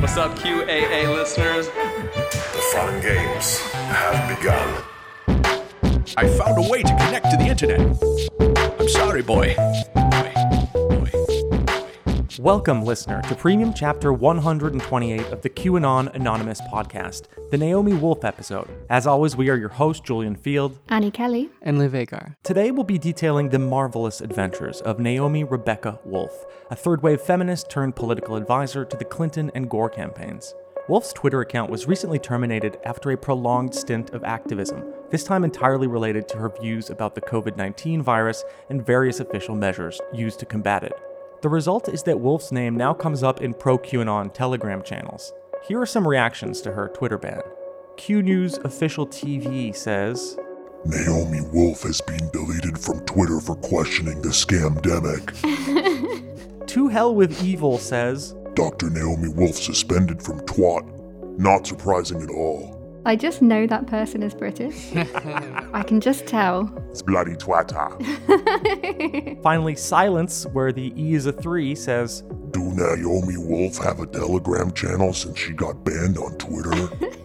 What's up, QAA listeners? The fun games have begun. I found a way to connect to the internet. I'm sorry, boy. Welcome, listener, to Premium Chapter 128 of the QAnon Anonymous podcast, the Naomi Wolf episode. As always, we are your host, Julian Feeld. Annie Kelly. and Liv Agar. Today, we'll be detailing the marvelous adventures of Naomi Rebecca Wolf, a third wave feminist turned political advisor to the Clinton and Gore campaigns. Wolf's Twitter account was recently terminated after a prolonged stint of activism, this time entirely related to her views about the COVID 19 virus and various official measures used to combat it. The result is that Wolf's name now comes up in pro QAnon Telegram channels. Here are some reactions to her Twitter ban. Q News official TV says, Naomi Wolf has been deleted from Twitter for questioning the scamdemic. To Hell with Evil says, Dr. Naomi Wolf suspended from twat. Not surprising at all. I just know that person is British. I can just tell. It's bloody twata. Finally, Silence, where the E is a 3, says, Do Naomi Wolf have a Telegram channel since she got banned on Twitter?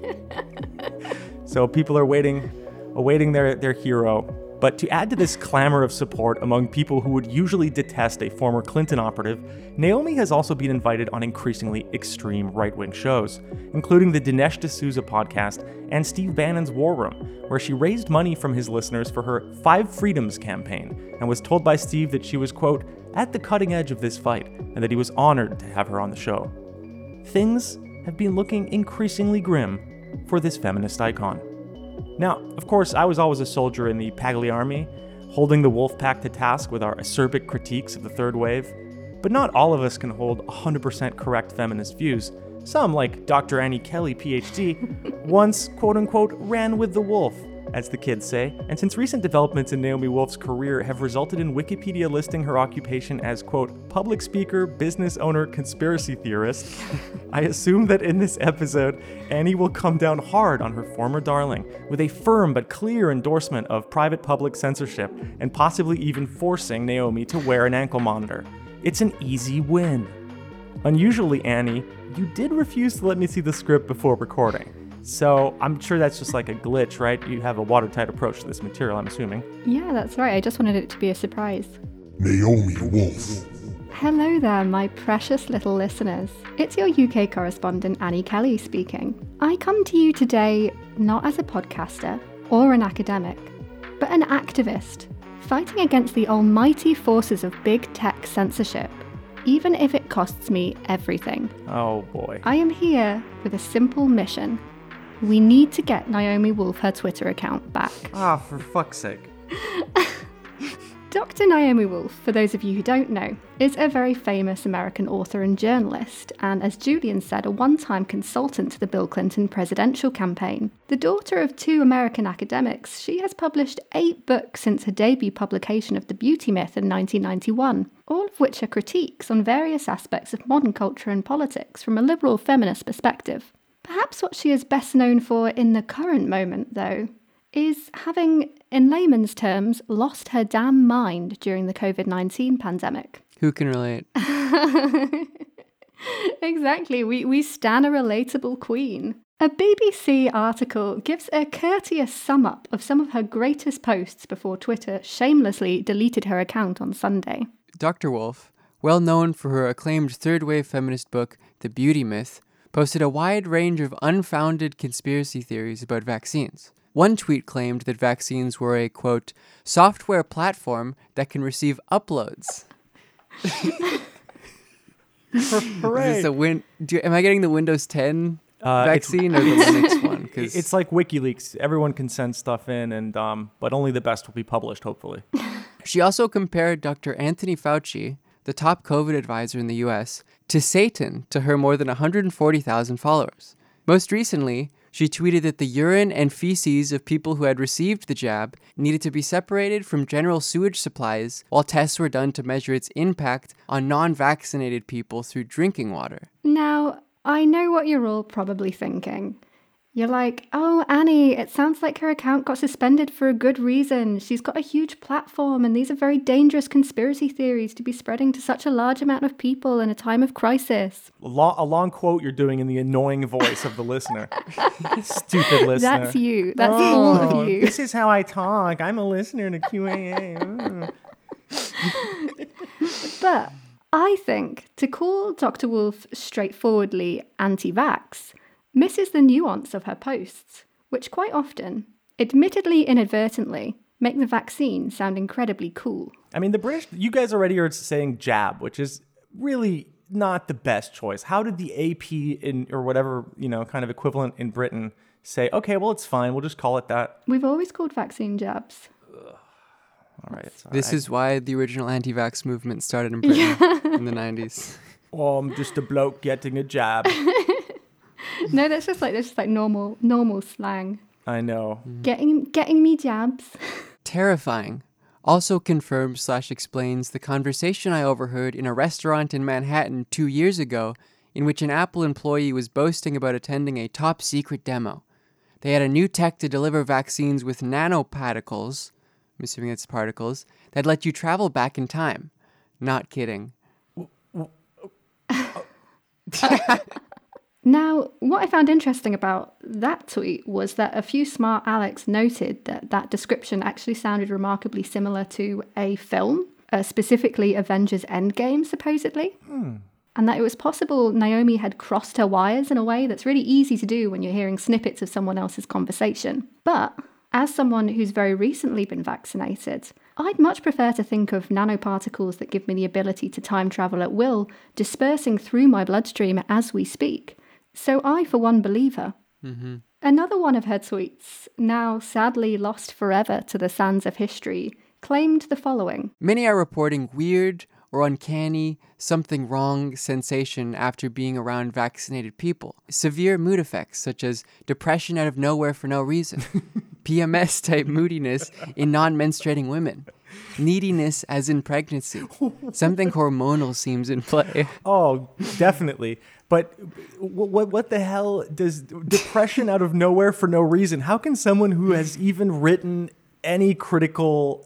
So people are waiting, awaiting their, their hero. But to add to this clamor of support among people who would usually detest a former Clinton operative, Naomi has also been invited on increasingly extreme right wing shows, including the Dinesh D'Souza podcast and Steve Bannon's War Room, where she raised money from his listeners for her Five Freedoms campaign and was told by Steve that she was, quote, at the cutting edge of this fight and that he was honored to have her on the show. Things have been looking increasingly grim for this feminist icon. Now, of course, I was always a soldier in the Paglia army, holding the wolf pack to task with our acerbic critiques of the third wave. But not all of us can hold 100% correct feminist views. Some, like Dr. Annie Kelly, PhD, once, quote unquote, ran with the wolf, as the kids say. And since recent developments in Naomi Wolf's career have resulted in Wikipedia listing her occupation as, quote, public speaker, business owner, conspiracy theorist, I assume that in this episode, Annie will come down hard on her former darling with a firm but clear endorsement of private public censorship and possibly even forcing Naomi to wear an ankle monitor. It's an easy win. Unusually, Annie, you did refuse to let me see the script before recording. So I'm sure that's just like a glitch, right? You have a watertight approach to this material, I'm assuming. Yeah, that's right. I just wanted it to be a surprise. Naomi Wolf. Hello there, my precious little listeners. It's your UK correspondent, Annie Kelly, speaking. I come to you today not as a podcaster or an academic, but an activist, fighting against the almighty forces of big tech censorship, even if it costs me everything. Oh boy. I am here with a simple mission. We need to get Naomi Wolf her Twitter account back. Ah, for fuck's sake. Dr. Naomi Wolf, for those of you who don't know, is a very famous American author and journalist, and as Julian said, a one time consultant to the Bill Clinton presidential campaign. The daughter of two American academics, she has published eight books since her debut publication of The Beauty Myth in 1991, all of which are critiques on various aspects of modern culture and politics from a liberal feminist perspective. Perhaps what she is best known for in the current moment, though, is having, in layman's terms, lost her damn mind during the COVID 19 pandemic. Who can relate? exactly, we, we stan a relatable queen. A BBC article gives a courteous sum up of some of her greatest posts before Twitter shamelessly deleted her account on Sunday. Dr. Wolf, well known for her acclaimed third wave feminist book, The Beauty Myth, posted a wide range of unfounded conspiracy theories about vaccines. One tweet claimed that vaccines were a, quote, software platform that can receive uploads. Is this a win- do, am I getting the Windows 10 Uh, vaccine or the Linux one? Cause... It's like WikiLeaks. Everyone can send stuff in, and um, but only the best will be published, hopefully. She also compared Dr. Anthony Fauci, the top COVID advisor in the US, to Satan to her more than 140,000 followers. Most recently, she tweeted that the urine and feces of people who had received the jab needed to be separated from general sewage supplies while tests were done to measure its impact on non vaccinated people through drinking water. Now, I know what you're all probably thinking. You're like, oh, Annie, it sounds like her account got suspended for a good reason. She's got a huge platform, and these are very dangerous conspiracy theories to be spreading to such a large amount of people in a time of crisis. A long, a long quote you're doing in the annoying voice of the listener. Stupid listener. That's you. That's all Oh, of you. This is how I talk. I'm a listener to QAA. Mm. But I think to call Dr. Wolf straightforwardly anti vax misses the nuance of her posts, which quite often, admittedly inadvertently, make the vaccine sound incredibly cool. I mean, the British, you guys already are saying jab, which is really not the best choice. How did the AP in, or whatever, you know, kind of equivalent in Britain say, okay, well, it's fine. We'll just call it that. We've always called vaccine jabs. All right. It's all This right. is why the original anti vax movement started in Britain in the 90s. Oh, I'm just a bloke getting a jab. No, that's just like that's just like normal normal slang. I know. Mm-hmm. Getting getting me jabs. Terrifying. Also confirms slash explains the conversation I overheard in a restaurant in Manhattan two years ago in which an Apple employee was boasting about attending a top secret demo. They had a new tech to deliver vaccines with nanoparticles, I'm assuming it's particles, that let you travel back in time. Not kidding. Now, what I found interesting about that tweet was that a few smart Alex noted that that description actually sounded remarkably similar to a film, uh, specifically Avengers Endgame, supposedly. And that it was possible Naomi had crossed her wires in a way that's really easy to do when you're hearing snippets of someone else's conversation. But as someone who's very recently been vaccinated, I'd much prefer to think of nanoparticles that give me the ability to time travel at will dispersing through my bloodstream as we speak. So I, for one, believe her. Mm-hmm. Another one of her tweets, now sadly lost forever to the sands of history, claimed the following Many are reporting weird or uncanny, something wrong sensation after being around vaccinated people. Severe mood effects, such as depression out of nowhere for no reason, PMS type moodiness in non menstruating women, neediness as in pregnancy. Something hormonal seems in play. Oh, definitely. But what what the hell does depression out of nowhere for no reason? How can someone who has even written any critical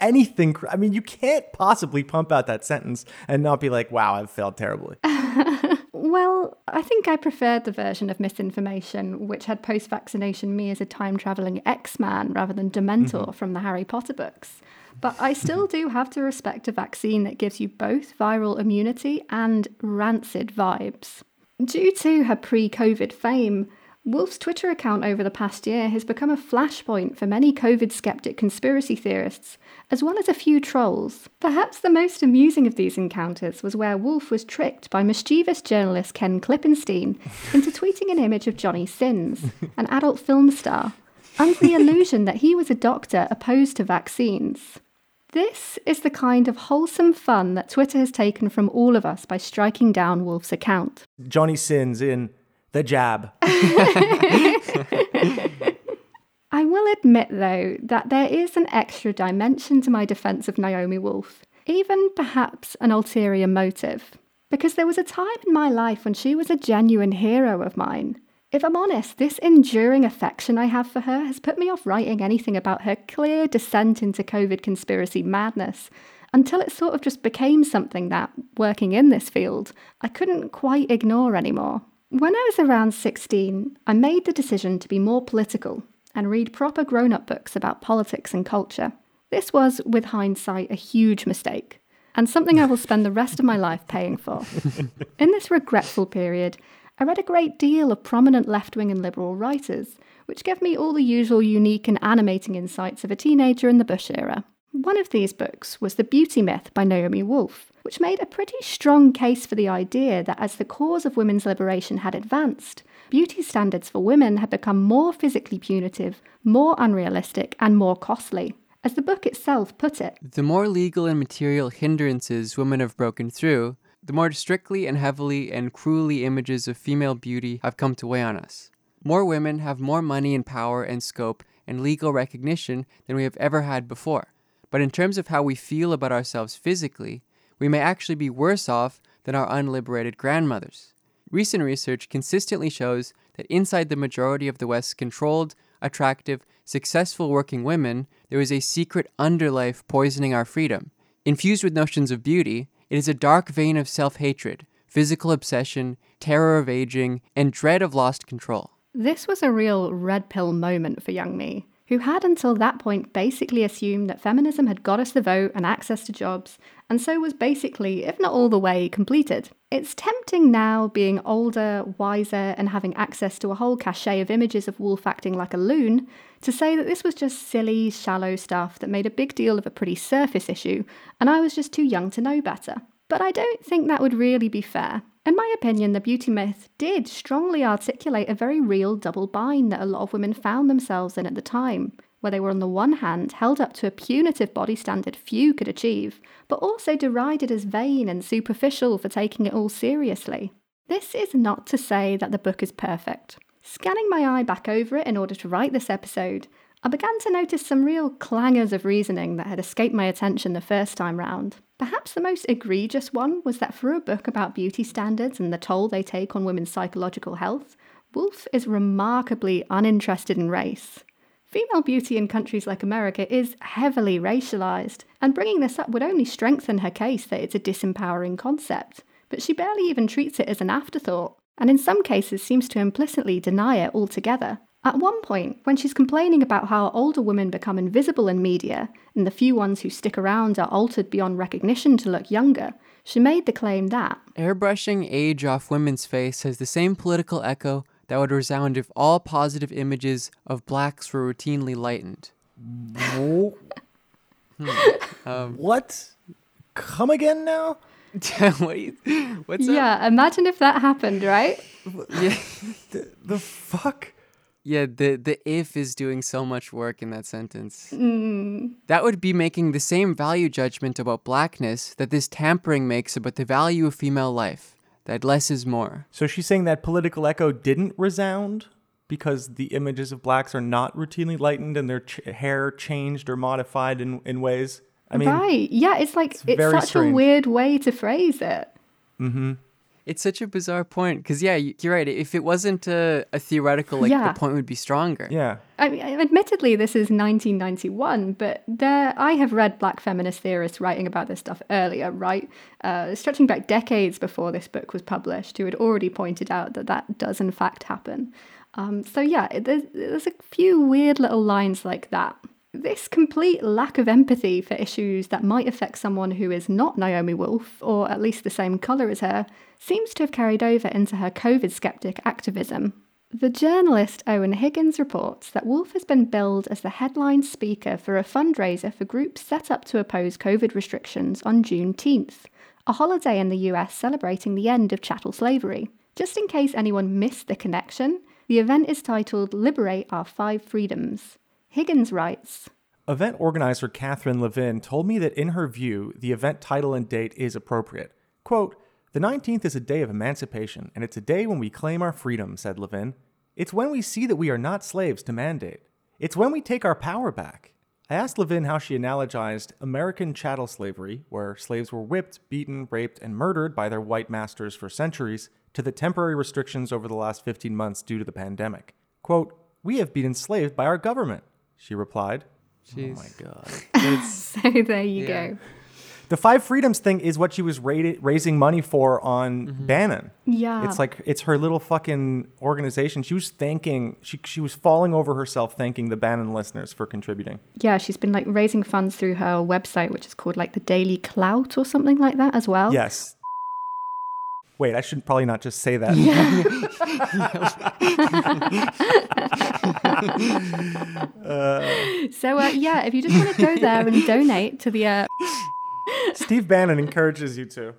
anything cr- I mean, you can't possibly pump out that sentence and not be like, "Wow, I've failed terribly." Well, I think I preferred the version of misinformation which had post vaccination me as a time travelling X Man rather than Dementor mm-hmm. from the Harry Potter books. But I still mm-hmm. do have to respect a vaccine that gives you both viral immunity and rancid vibes. Due to her pre COVID fame, Wolf's Twitter account over the past year has become a flashpoint for many COVID skeptic conspiracy theorists, as well as a few trolls. Perhaps the most amusing of these encounters was where Wolf was tricked by mischievous journalist Ken Klippenstein into tweeting an image of Johnny Sins, an adult film star, under the illusion that he was a doctor opposed to vaccines. This is the kind of wholesome fun that Twitter has taken from all of us by striking down Wolf's account. Johnny Sins in The Jab. I will admit, though, that there is an extra dimension to my defense of Naomi Wolf, even perhaps an ulterior motive. Because there was a time in my life when she was a genuine hero of mine. If I'm honest, this enduring affection I have for her has put me off writing anything about her clear descent into COVID conspiracy madness until it sort of just became something that, working in this field, I couldn't quite ignore anymore. When I was around 16, I made the decision to be more political and read proper grown up books about politics and culture. This was, with hindsight, a huge mistake, and something I will spend the rest of my life paying for. In this regretful period, I read a great deal of prominent left wing and liberal writers, which gave me all the usual unique and animating insights of a teenager in the Bush era. One of these books was The Beauty Myth by Naomi Wolf, which made a pretty strong case for the idea that as the cause of women's liberation had advanced, beauty standards for women had become more physically punitive, more unrealistic, and more costly. As the book itself put it, The more legal and material hindrances women have broken through, the more strictly and heavily and cruelly images of female beauty have come to weigh on us. More women have more money and power and scope and legal recognition than we have ever had before. But in terms of how we feel about ourselves physically, we may actually be worse off than our unliberated grandmothers. Recent research consistently shows that inside the majority of the West's controlled, attractive, successful working women, there is a secret underlife poisoning our freedom. Infused with notions of beauty, it is a dark vein of self hatred, physical obsession, terror of aging, and dread of lost control. This was a real red pill moment for young me, who had until that point basically assumed that feminism had got us the vote and access to jobs, and so was basically, if not all the way, completed. It's tempting now, being older, wiser, and having access to a whole cachet of images of Wolf acting like a loon, to say that this was just silly, shallow stuff that made a big deal of a pretty surface issue, and I was just too young to know better. But I don't think that would really be fair. In my opinion, the beauty myth did strongly articulate a very real double bind that a lot of women found themselves in at the time, where they were on the one hand held up to a punitive body standard few could achieve, but also derided as vain and superficial for taking it all seriously. This is not to say that the book is perfect. Scanning my eye back over it in order to write this episode, I began to notice some real clangers of reasoning that had escaped my attention the first time round. Perhaps the most egregious one was that for a book about beauty standards and the toll they take on women's psychological health, Wolf is remarkably uninterested in race. Female beauty in countries like America is heavily racialized, and bringing this up would only strengthen her case that it's a disempowering concept. But she barely even treats it as an afterthought, and in some cases seems to implicitly deny it altogether. At one point, when she's complaining about how older women become invisible in media and the few ones who stick around are altered beyond recognition to look younger, she made the claim that Airbrushing age off women's face has the same political echo that would resound if all positive images of blacks were routinely lightened. Hmm. Um, what? Come again now? what you, what's up? Yeah, imagine if that happened, right? Yeah, The fuck? Yeah. The the if is doing so much work in that sentence. Mm-hmm. That would be making the same value judgment about blackness that this tampering makes about the value of female life. That less is more. So she's saying that political echo didn't resound because the images of blacks are not routinely lightened and their ch- hair changed or modified in, in ways. I mean, right. Yeah, it's like it's, very such a weird way to phrase it. Mm-hmm. It's such a bizarre point because yeah, you're right. If it wasn't a, a theoretical, like Yeah. the point would be stronger. yeah. I mean, admittedly, this is 1991, but there I have read black feminist theorists writing about this stuff earlier, right? Uh, stretching back decades before this book was published, who had already pointed out that that does in fact happen. Um, so yeah, there's, there's a few weird little lines like that. This complete lack of empathy for issues that might affect someone who is not Naomi Wolf, or at least the same colour as her, seems to have carried over into her COVID skeptic activism. The journalist Eoin Higgins reports that Wolf has been billed as the headline speaker for a fundraiser for groups set up to oppose COVID restrictions on Juneteenth, a holiday in the US celebrating the end of chattel slavery. Just in case anyone missed the connection, the event is titled Liberate Our Five Freedoms. Higgins writes, Event organizer Catherine Levin told me that in her view, the event title and date is appropriate. Quote, The 19th is a day of emancipation, and it's a day when we claim our freedom, said Levin. It's when we see that we are not slaves to mandate. It's when we take our power back. I asked Levin how she analogized American chattel slavery, where slaves were whipped, beaten, raped, and murdered by their white masters for centuries, to the temporary restrictions over the last 15 months due to the pandemic. Quote, We have been enslaved by our government, she replied. Jeez. Oh my God. so there you Yeah. go. The Five Freedoms thing is what she was ra- raising money for on mm-hmm. Bannon. Yeah. It's like it's her little fucking organization. She was thanking she she was falling over herself thanking the Bannon listeners for contributing. Yeah, she's been like raising funds through her website, which is called like the Daily Clout or something like that as well. Yes. Wait, I should probably not just say that. So uh, yeah, if you just want to go there and donate to the, uh, Steve Bannon encourages you to.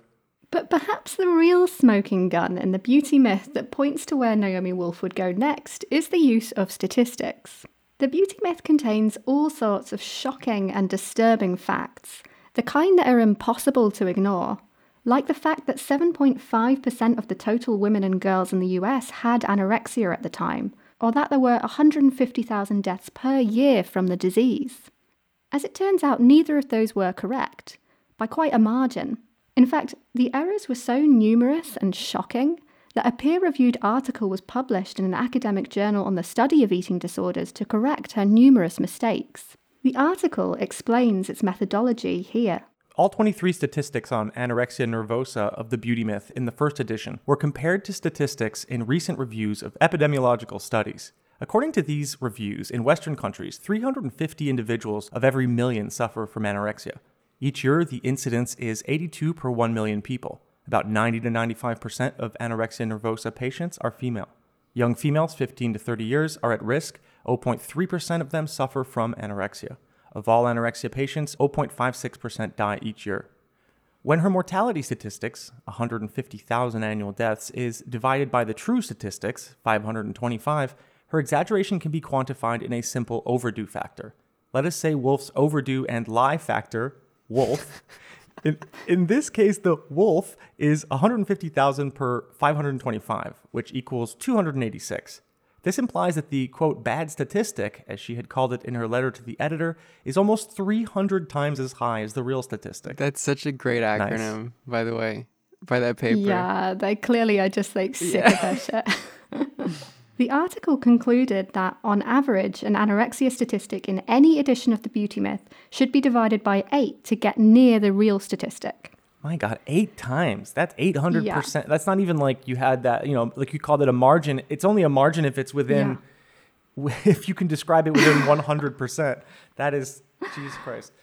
but perhaps the real smoking gun in the beauty myth that points to where Naomi Wolf would go next is the use of statistics. The beauty myth contains all sorts of shocking and disturbing facts, the kind that are impossible to ignore. Like the fact that 7.5% of the total women and girls in the US had anorexia at the time, or that there were 150,000 deaths per year from the disease. As it turns out, neither of those were correct, by quite a margin. In fact, the errors were so numerous and shocking that a peer reviewed article was published in an academic journal on the study of eating disorders to correct her numerous mistakes. The article explains its methodology here. All 23 statistics on anorexia nervosa of the Beauty Myth in the first edition were compared to statistics in recent reviews of epidemiological studies. According to these reviews, in Western countries, 350 individuals of every million suffer from anorexia. Each year, the incidence is 82 per 1 million people. About 90 to 95% of anorexia nervosa patients are female. Young females 15 to 30 years are at risk. 0.3% of them suffer from anorexia. Of all anorexia patients, 0.56% die each year. When her mortality statistics, 150,000 annual deaths, is divided by the true statistics, 525, her exaggeration can be quantified in a simple overdue factor. Let us say Wolf's overdue and lie factor, Wolf. in, in this case, the Wolf is 150,000 per 525, which equals 286. This implies that the quote bad statistic, as she had called it in her letter to the editor, is almost 300 times as high as the real statistic. That's such a great acronym, by the way, by that paper. Yeah, they clearly are just like sick of their shit. the article concluded that, on average, an anorexia statistic in any edition of the Beauty Myth should be divided by eight to get near the real statistic. My God, eight times. That's 800%. Yeah. That's not even like you had that, you know, like you called it a margin. It's only a margin if it's within, if you can describe it within 100%. That is, Jesus Christ.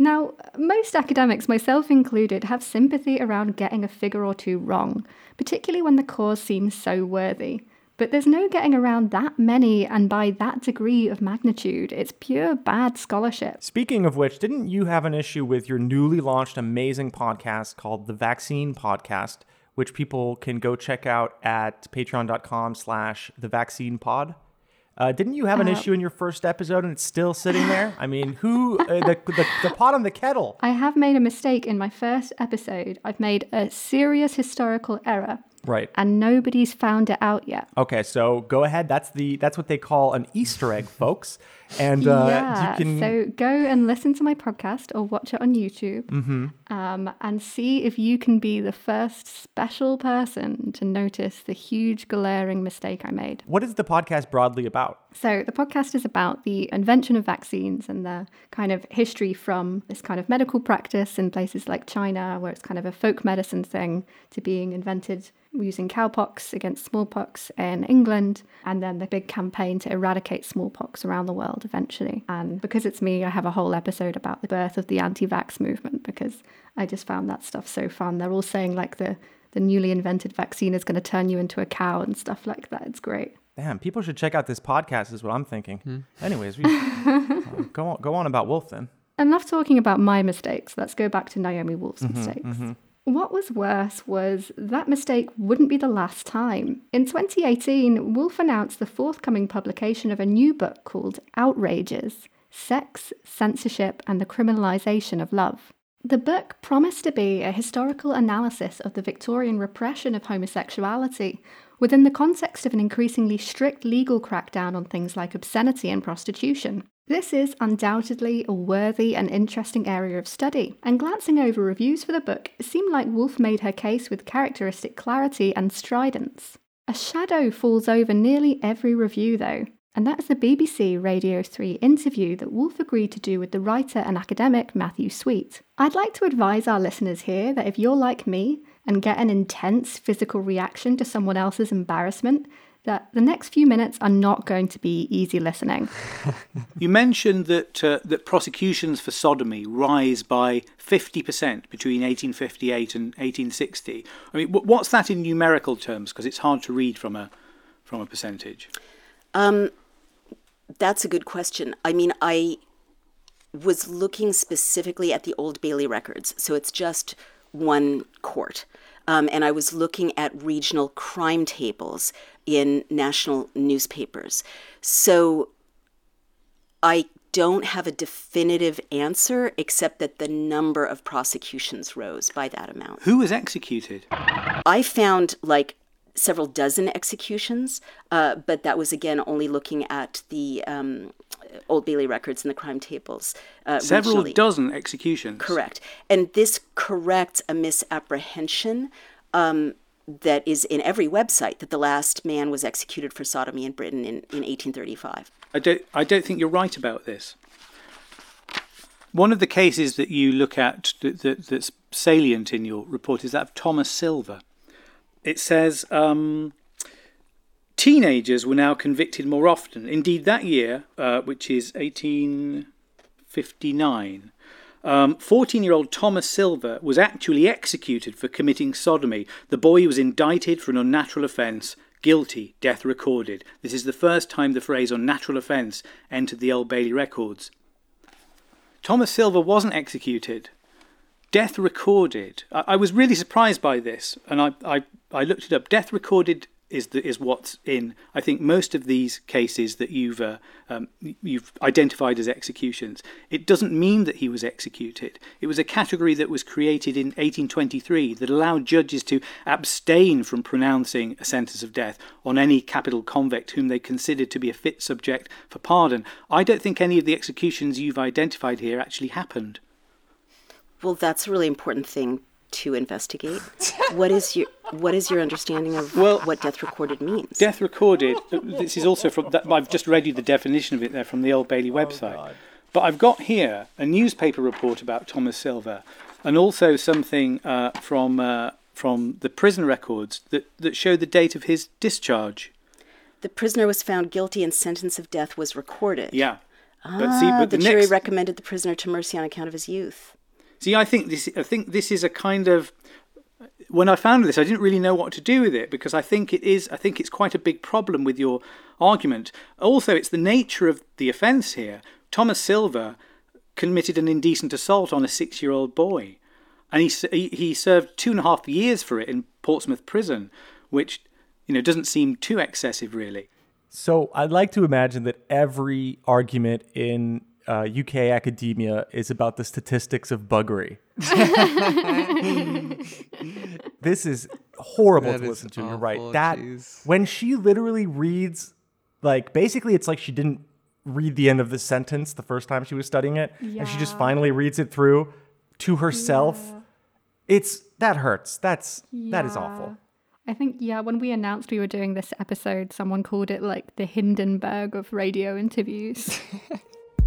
Now, most academics, myself included, have sympathy around getting a figure or two wrong, particularly when the cause seems so worthy. But there's no getting around that many and by that degree of magnitude. It's pure bad scholarship. Speaking of which, didn't you have an issue with your newly launched amazing podcast called The Vaccine Podcast, which people can go check out at patreon.com slash the vaccine pod? Uh, didn't you have an issue in your first episode and it's still sitting there? I mean, who, uh, the, the, the pot on the kettle? I have made a mistake in my first episode. I've made a serious historical error, Right. and nobody's found it out yet. Okay, so go ahead. That's the that's what they call an Easter egg, folks. And uh, yeah, you can so go and listen to my podcast or watch it on YouTube um, and see if you can be the first special person to notice the huge glaring mistake I made. What is the podcast broadly about? So, the podcast is about the invention of vaccines and the kind of history from this kind of medical practice in places like China, where it's kind of a folk medicine thing, to being invented using cowpox against smallpox in England, and then the big campaign to eradicate smallpox around the world eventually. And because it's me, I have a whole episode about the birth of the anti vax movement because I just found that stuff so fun. They're all saying like the the newly invented vaccine is going to turn you into a cow and stuff like that. It's great. Damn, people should check out this podcast. Is what I'm thinking. Hmm. Anyways, we, uh, go on, go on about Wolf then. Enough talking about my mistakes. Let's go back to Naomi Wolf's Mm-hmm, mistakes. What was worse was that mistake wouldn't be the last time. In 2018, Wolf announced the forthcoming publication of a new book called Outrages Sex, Censorship, and the Criminalization of Love. The book promised to be a historical analysis of the Victorian repression of homosexuality within the context of an increasingly strict legal crackdown on things like obscenity and prostitution. This is undoubtedly a worthy and interesting area of study, and glancing over reviews for the book, it seemed like Wolf made her case with characteristic clarity and stridence. A shadow falls over nearly every review, though, and that is the BBC Radio 3 interview that Wolf agreed to do with the writer and academic Matthew Sweet. I'd like to advise our listeners here that if you're like me and get an intense physical reaction to someone else's embarrassment, that the next few minutes are not going to be easy listening. You mentioned that uh, that prosecutions for sodomy rise by 50% between 1858 and 1860. I mean, wh- what's that in numerical terms? Because it's hard to read from a from a percentage. Um, that's a good question. I mean, I was looking specifically at the Old Bailey records, so it's just one court. Um, and I was looking at regional crime tables in national newspapers. So I don't have a definitive answer except that the number of prosecutions rose by that amount. Who was executed? I found like several dozen executions, uh, but that was again only looking at the um, Old Bailey records and the crime tables. Uh, Several regionally. dozen executions. Correct. And this corrects a misapprehension um, that is in every website that the last man was executed for sodomy in Britain in, in 1835. I don't, I don't think you're right about this. One of the cases that you look at that, that, that's salient in your report is that of Thomas Silver. It says um, teenagers were now convicted more often. Indeed, that year, uh, which is 1859, 14 um, year old Thomas Silver was actually executed for committing sodomy. The boy was indicted for an unnatural offence, guilty, death recorded. This is the first time the phrase unnatural offence entered the Old Bailey records. Thomas Silver wasn't executed. Death recorded. I, I was really surprised by this, and I, I, I looked it up. Death recorded is the, is what's in I think most of these cases that you've uh, um, you've identified as executions. It doesn't mean that he was executed. It was a category that was created in 1823 that allowed judges to abstain from pronouncing a sentence of death on any capital convict whom they considered to be a fit subject for pardon. I don't think any of the executions you've identified here actually happened. Well, that's a really important thing to investigate. what is your what is your understanding of well, what death recorded means? Death recorded. this is also from. That, I've just read you the definition of it there from the Old Bailey website. Oh, but I've got here a newspaper report about Thomas Silver, and also something uh, from uh, from the prison records that that show the date of his discharge. The prisoner was found guilty and sentence of death was recorded. Yeah. Ah, but see, but the, the jury next... recommended the prisoner to mercy on account of his youth. See, I think this. I think this is a kind of. When I found this, I didn't really know what to do with it because I think it is. I think it's quite a big problem with your argument. Also, it's the nature of the offence here. Thomas Silver committed an indecent assault on a six-year-old boy, and he he served two and a half years for it in Portsmouth prison, which you know doesn't seem too excessive, really. So I'd like to imagine that every argument in uh, UK academia is about the statistics of buggery. this is horrible that to listen to. Awful, You're right. That geez. when she literally reads, like basically, it's like she didn't read the end of the sentence the first time she was studying it, yeah. and she just finally reads it through to herself. Yeah. It's that hurts. That's yeah. that is awful. I think, yeah, when we announced we were doing this episode, someone called it like the Hindenburg of radio interviews.